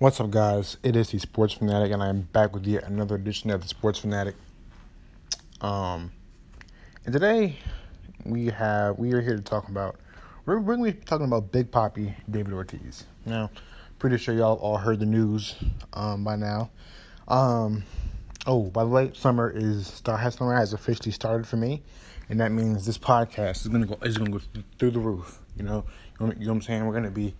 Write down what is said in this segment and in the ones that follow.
What's up, guys? It is the Sports Fanatic, and I'm back with yet another edition of the Sports Fanatic. Um, and today we have we are here to talk about we're, going to be talking about Big Papi David Ortiz. Now, pretty sure y'all all heard the news um, by now. Um, oh, by the way, summer is start has summer has officially started for me, and that means this podcast is gonna go is gonna go through the roof. You know, you know what I'm saying? We're gonna be,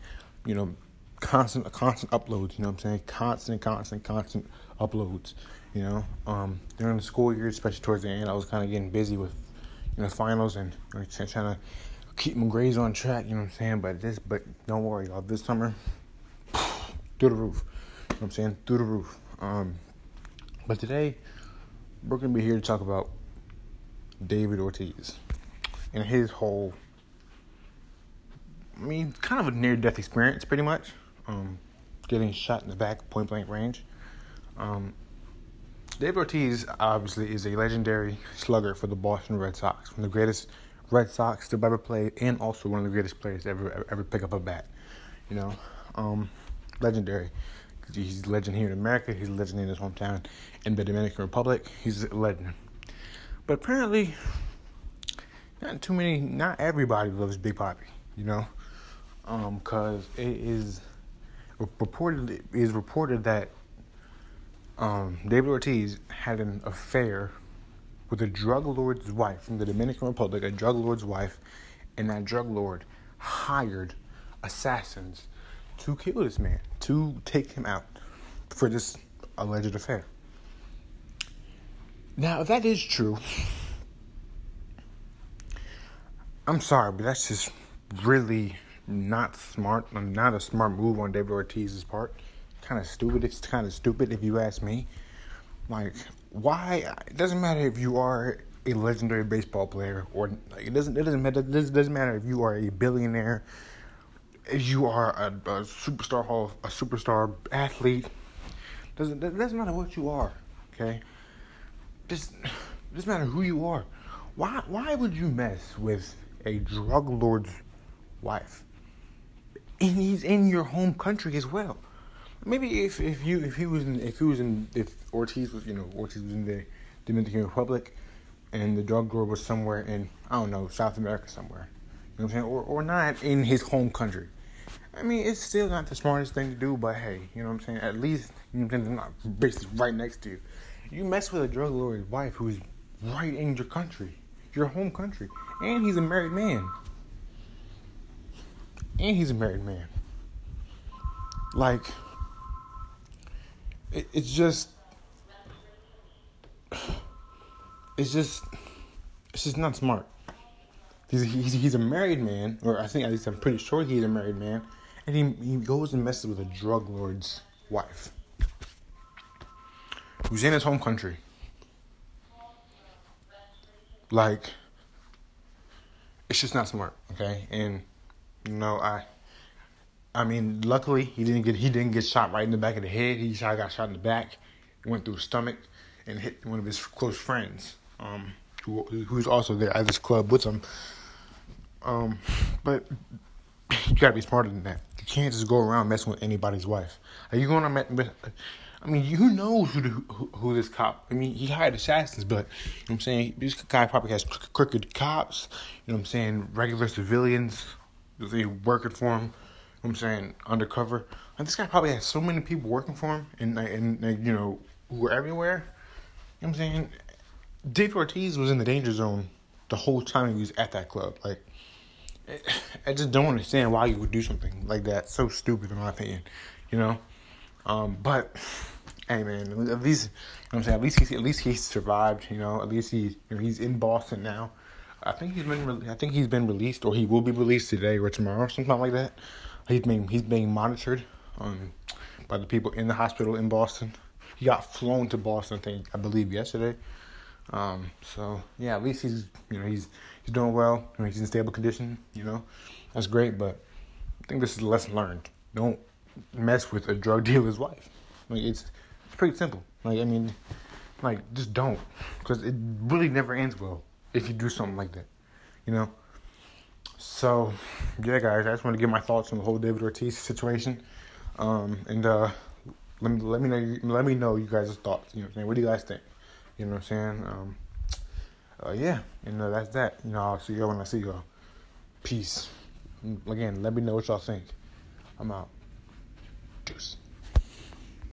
you know constant constant uploads, you know what I'm saying? Constant, constant, constant uploads. You know, um, during the school year, especially towards the end, I was kind of getting busy with, you know, finals and you know, trying to keep my grades on track. You know what I'm saying? But this, but don't worry, y'all. This summer, through the roof. You know what I'm saying? Through the roof. Um, but today, we're gonna be here to talk about David Ortiz and his whole. I mean, kind of a near death experience, pretty much um, getting shot in the back, point blank range. Um, David Ortiz obviously is a legendary slugger for the Boston Red Sox, one of the greatest Red Sox to ever play, and also one of the greatest players to ever ever, pick up a bat. You know, um, legendary. He's a legend here in America. He's a legend in his hometown in the Dominican Republic. He's a legend. But apparently, not too many, not everybody loves Big Papi. You know, because um, it is reported is reported that um, David Ortiz had an affair with a drug lord's wife from the Dominican Republic, a drug lord's wife, and that drug lord hired assassins to kill this man, to take him out for this alleged affair. Now, if that is true, I'm sorry, but that's just really not smart, not a smart move on David Ortiz's part. Kind of stupid. It's kind of stupid if you ask me. Like, why? It doesn't matter if you are a legendary baseball player or like, it doesn't. It doesn't matter. It doesn't matter if you are a billionaire. If you are a, a superstar hall, a superstar athlete. Doesn't it doesn't matter what you are. Okay. Just doesn't matter who you are. Why why would you mess with a drug lord's wife? And he's in your home country as well. Maybe if, if you if he was in if he was in if Ortiz was you know Ortiz was in the Dominican Republic, and the drug lord was somewhere in I don't know South America somewhere, you know what I'm saying, or or not in his home country. I mean, it's still not the smartest thing to do, but hey, you know what I'm saying. At least you know, not basically right next to you. You mess with a drug lord's wife who's right in your country, your home country, and he's a married man and he's a married man. Like, it, it's just, it's just, it's just not smart. He's, he's he's a married man, or I think at least I'm pretty sure he's a married man, and he he goes and messes with a drug lord's wife, who's in his home country. Like, it's just not smart, okay? And no, I. I mean, luckily he didn't get he didn't get shot right in the back of the head. He shot, got shot in the back, went through his stomach, and hit one of his close friends, um, who who's also there at this club with him. Um, but you gotta be smarter than that. You can't just go around messing with anybody's wife. Are you to mess? I mean, you know who, the, who, who this cop. I mean, he hired assassins, but you know what I'm saying this guy probably has crooked cops. You know what I'm saying regular civilians he working for him? I'm saying undercover. And this guy probably has so many people working for him, and and, and you know who are everywhere. You know what I'm saying? Dave Ortiz was in the danger zone the whole time he was at that club. Like, I just don't understand why you would do something like that. So stupid, in my opinion. You know. Um, but hey, man, at least you know what I'm saying. At least he at least he survived. You know. At least he you know, he's in Boston now. I think he's been I think he's been released or he will be released today or tomorrow or something like that. He's being he's being monitored um, by the people in the hospital in Boston. He got flown to Boston, I think I believe yesterday. Um, so yeah, at least he's you know he's he's doing well. I mean, he's in stable condition. You know, that's great. But I think this is a lesson learned. Don't mess with a drug dealer's wife. Like it's it's pretty simple. Like I mean, like just don't, because it really never ends well if you do something like that, you know. So, yeah, guys, I just want to give my thoughts on the whole David Ortiz situation. Um, and uh, let me let me know let me know you guys' thoughts. You know what I'm saying? What do you guys think? You know what I'm saying? Um, uh, yeah, and know that's that. You know, I'll see y'all when I see y'all. Peace. Again, let me know what y'all think. I'm out. Deuce.